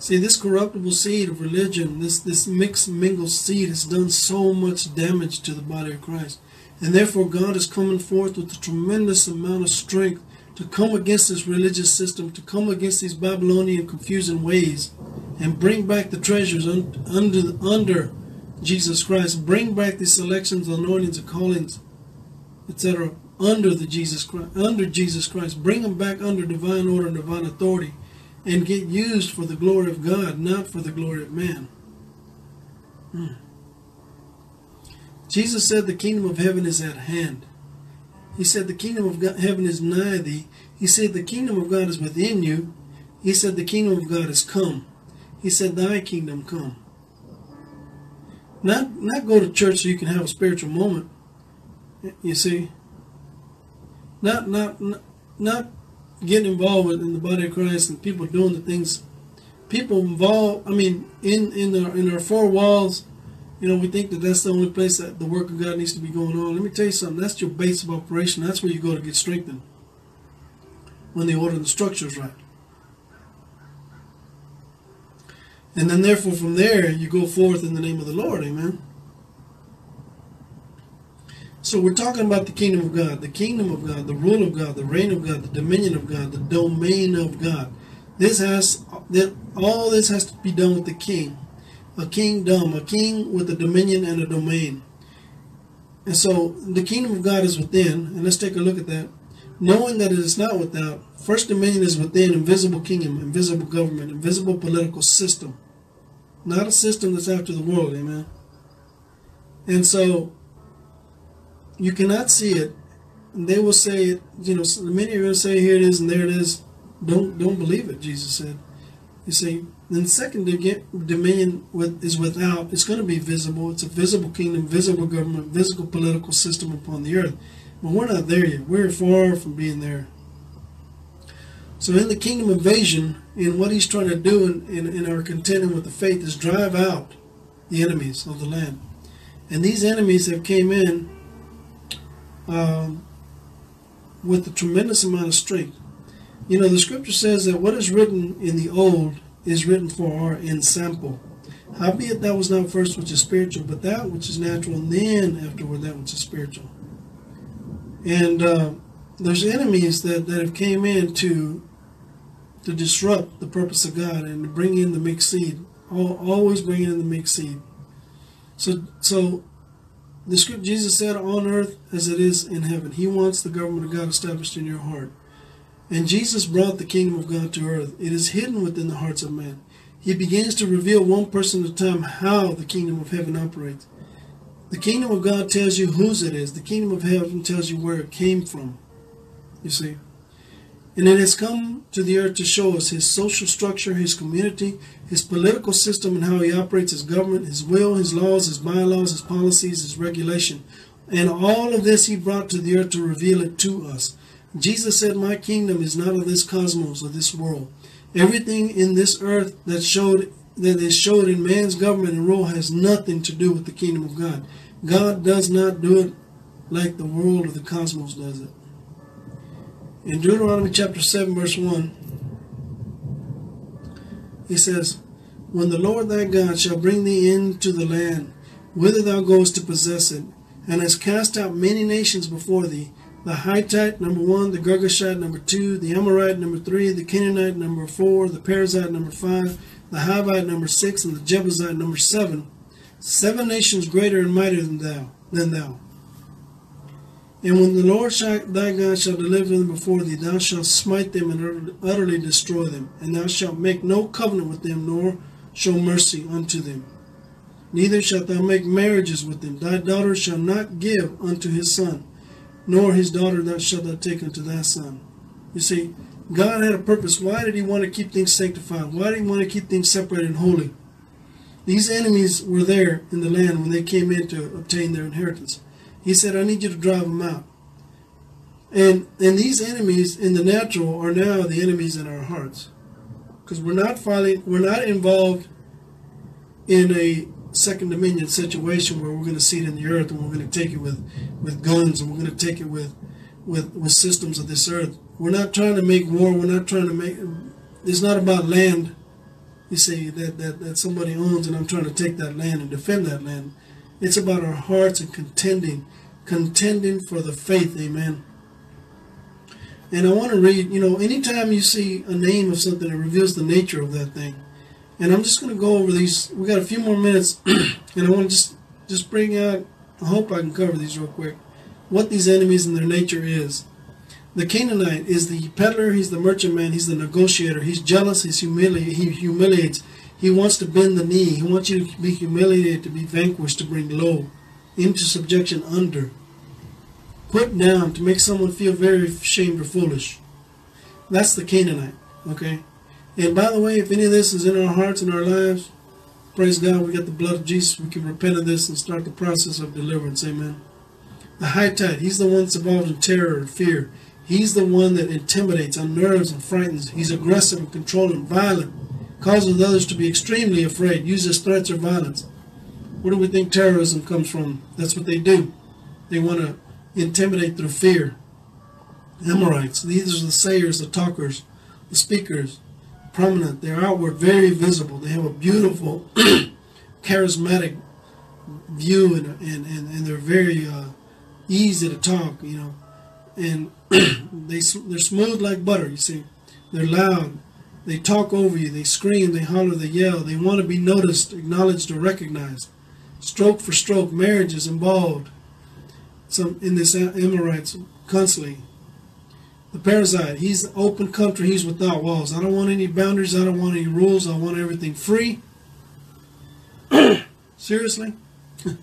See, this corruptible seed of religion, this, this mixed mingled seed has done so much damage to the body of Christ. And therefore God is coming forth with a tremendous amount of strength to come against this religious system, to come against these Babylonian confusing ways, and bring back the treasures un- under under Jesus Christ. Bring back the selections, anointings, and callings, etc. Under the Jesus Christ, under Jesus Christ. Bring them back under divine order and divine authority, and get used for the glory of God, not for the glory of man. Hmm. Jesus said the kingdom of heaven is at hand. He said, The kingdom of God, heaven is nigh thee. He said, The kingdom of God is within you. He said, The kingdom of God is come. He said, Thy kingdom come. Not, not go to church so you can have a spiritual moment. You see? Not, not, not, not getting involved in the body of Christ and people doing the things. People involved, I mean, in, in, our, in our four walls, you know, we think that that's the only place that the work of God needs to be going on. Let me tell you something. That's your base of operation. That's where you go to get strengthened. When the order and the structure is right. And then therefore from there you go forth in the name of the Lord. Amen. So we're talking about the kingdom of God, the kingdom of God, the rule of God, the reign of God, the dominion of God, the domain of God. This has that all this has to be done with the king a kingdom, a king with a dominion and a domain. And so the kingdom of God is within, and let's take a look at that. Knowing that it is not without, first dominion is within invisible kingdom, invisible government, invisible political system. Not a system that's after the world, amen. And so you cannot see it. They will say it, you know, many are going to say here it is and there it is. Don't don't believe it, Jesus said. You see, then the second dominion is without. It's going to be visible. It's a visible kingdom, visible government, visible political system upon the earth. But we're not there yet. We're far from being there. So in the kingdom invasion, in what he's trying to do in, in, in our contending with the faith is drive out the enemies of the land. And these enemies have came in um, with a tremendous amount of strength. You know, the scripture says that what is written in the old is written for our ensample. Howbeit that was not first which is spiritual, but that which is natural, and then afterward that which is spiritual. And uh, there's enemies that, that have came in to to disrupt the purpose of God and to bring in the mixed seed. Always bring in the mixed seed. So so the script Jesus said on earth as it is in heaven. He wants the government of God established in your heart. And Jesus brought the kingdom of God to earth. It is hidden within the hearts of men. He begins to reveal one person at a time how the kingdom of heaven operates. The kingdom of God tells you whose it is. The kingdom of heaven tells you where it came from. You see? And it has come to the earth to show us his social structure, his community, his political system, and how he operates his government, his will, his laws, his bylaws, his policies, his regulation. And all of this he brought to the earth to reveal it to us. Jesus said, My kingdom is not of this cosmos or this world. Everything in this earth that showed that is showed in man's government and rule has nothing to do with the kingdom of God. God does not do it like the world or the cosmos does it. In Deuteronomy chapter 7, verse 1, he says, When the Lord thy God shall bring thee into the land, whither thou goest to possess it, and has cast out many nations before thee, the Hittite, number one, the Girgashite, number two, the Amorite, number three, the Canaanite, number four, the Perizzite, number five, the Hivite, number six, and the Jebusite, number seven. Seven nations greater and mightier than thou. than thou. And when the Lord thy God shall deliver them before thee, thou shalt smite them and utterly destroy them, and thou shalt make no covenant with them, nor show mercy unto them. Neither shalt thou make marriages with them. Thy daughter shall not give unto his son, nor his daughter thou shalt thou take unto thy son. You see, God had a purpose. Why did he want to keep things sanctified? Why did he want to keep things separated and holy? These enemies were there in the land when they came in to obtain their inheritance. He said, I need you to drive them out. And and these enemies in the natural are now the enemies in our hearts. Because we're not fighting, we're not involved in a second dominion situation where we're going to see it in the earth and we're going to take it with, with guns and we're going to take it with, with, with systems of this earth. We're not trying to make war. We're not trying to make, it's not about land, you see, that, that, that somebody owns and I'm trying to take that land and defend that land. It's about our hearts and contending, contending for the faith, amen. And I want to read, you know, anytime you see a name of something, it reveals the nature of that thing. And I'm just going to go over these. We got a few more minutes, and I want to just just bring out. I hope I can cover these real quick. What these enemies and their nature is. The Canaanite is the peddler. He's the merchantman. He's the negotiator. He's jealous. He's humili- He humiliates. He wants to bend the knee. He wants you to be humiliated, to be vanquished, to bring low, into subjection, under, put down, to make someone feel very ashamed or foolish. That's the Canaanite. Okay. And by the way, if any of this is in our hearts and our lives, praise God, we got the blood of Jesus. We can repent of this and start the process of deliverance. Amen. The Hittite, he's the one that's involved in terror and fear. He's the one that intimidates, unnerves, and frightens. He's aggressive and controlling, violent, causes others to be extremely afraid, uses threats or violence. Where do we think terrorism comes from? That's what they do. They want to intimidate through fear. Amorites, these are the sayers, the talkers, the speakers, prominent. They're outward, very visible. They have a beautiful, charismatic view, and, and, and, and they're very uh, easy to talk, you know. And they, they're smooth like butter, you see. They're loud. They talk over you. They scream. They holler. They yell. They want to be noticed, acknowledged, or recognized. Stroke for stroke, marriage is involved. Some in this Amorites constantly. The Perizzite. he's open country, he's without walls. I don't want any boundaries, I don't want any rules, I want everything free. Seriously? I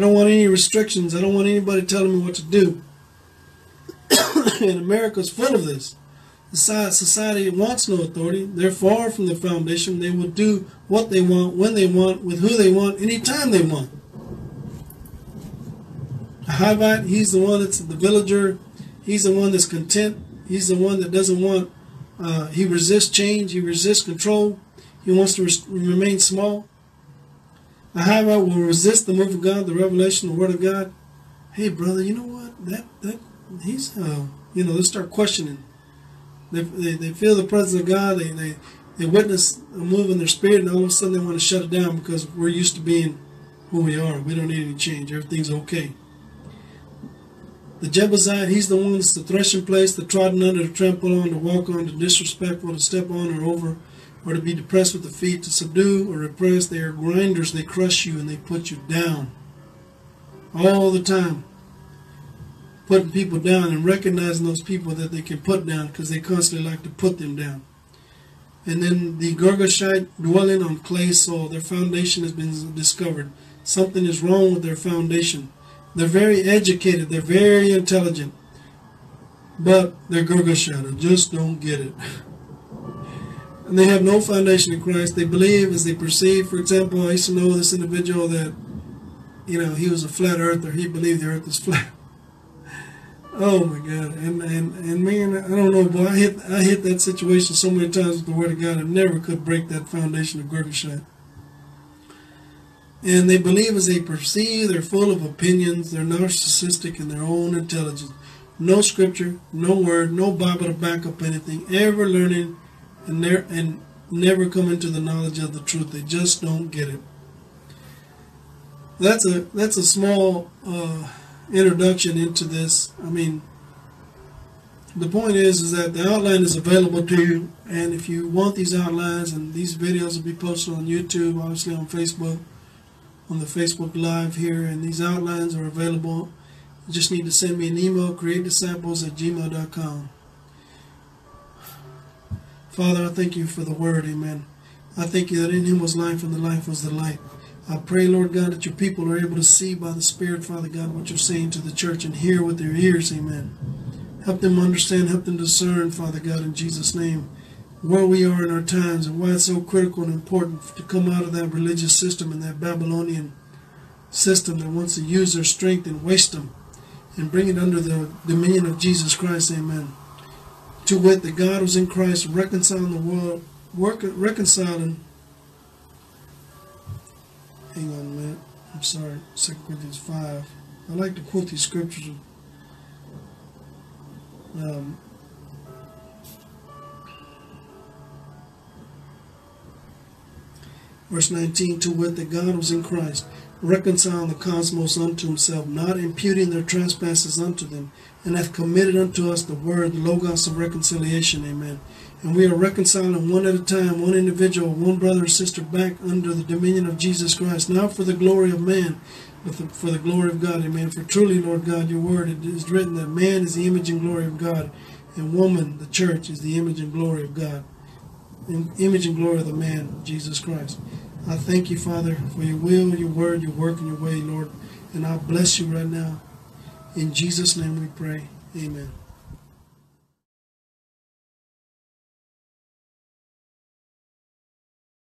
don't want any restrictions, I don't want anybody telling me what to do. and America's full of this. Society wants no authority. They're far from the foundation. They will do what they want, when they want, with who they want, anytime they want. Hivite, he's the one that's the villager. He's the one that's content. He's the one that doesn't want, uh, he resists change. He resists control. He wants to remain small. A Hivite will resist the move of God, the revelation, the word of God. Hey, brother, you know what? That, that, he's, uh, you know, they start questioning. They, they, they feel the presence of God. They, they, they witness a move in their spirit, and all of a sudden they want to shut it down because we're used to being who we are. We don't need any change. Everything's okay. The Jebusite, he's the one that's the threshing place, the trodden under, to trample on, to walk on, to disrespectful, to step on or over, or to be depressed with the feet, to subdue or repress. They are grinders, they crush you and they put you down. All the time. Putting people down and recognizing those people that they can put down because they constantly like to put them down. And then the Girgashite dwelling on clay soil, their foundation has been discovered. Something is wrong with their foundation. They're very educated. They're very intelligent. But they're Girgashite. Just don't get it. And they have no foundation in Christ. They believe as they perceive. For example, I used to know this individual that, you know, he was a flat earther. He believed the earth is flat. Oh my God! And and and man, I don't know, boy. I hit I hit that situation so many times with the Word of God. I never could break that foundation of Girgashite. And they believe as they perceive, they're full of opinions, they're narcissistic in their own intelligence. No scripture, no word, no Bible to back up anything, ever learning and, ne- and never coming to the knowledge of the truth. They just don't get it. That's a that's a small uh, introduction into this. I mean, the point is is that the outline is available to you, and if you want these outlines and these videos will be posted on YouTube, obviously on Facebook, on the Facebook Live here, and these outlines are available. You just need to send me an email, createdisciples at gmail.com. Father, I thank you for the word, amen. I thank you that in him was life, and the life was the light. I pray, Lord God, that your people are able to see by the Spirit, Father God, what you're saying to the church and hear with their ears, amen. Help them understand, help them discern, Father God, in Jesus' name, where we are in our times and why it's so critical and important to come out of that religious system and that Babylonian system that wants to use their strength and them and bring it under the dominion of Jesus Christ, amen. To wit, that God was in Christ reconciling the world, work, reconciling. Hang on a minute. I'm sorry. 2 Corinthians 5. I like to quote these scriptures. Um, verse 19 to wit that God was in Christ, reconciling the cosmos unto himself, not imputing their trespasses unto them, and hath committed unto us the word, the logos of reconciliation. Amen. And we are reconciling one at a time, one individual, one brother or sister back under the dominion of Jesus Christ, not for the glory of man, but for the glory of God. Amen. For truly, Lord God, your word it is written that man is the image and glory of God, and woman, the church, is the image and glory of God. In image and glory of the man, Jesus Christ. I thank you, Father, for your will, your word, your work, and your way, Lord. And I bless you right now. In Jesus' name we pray. Amen.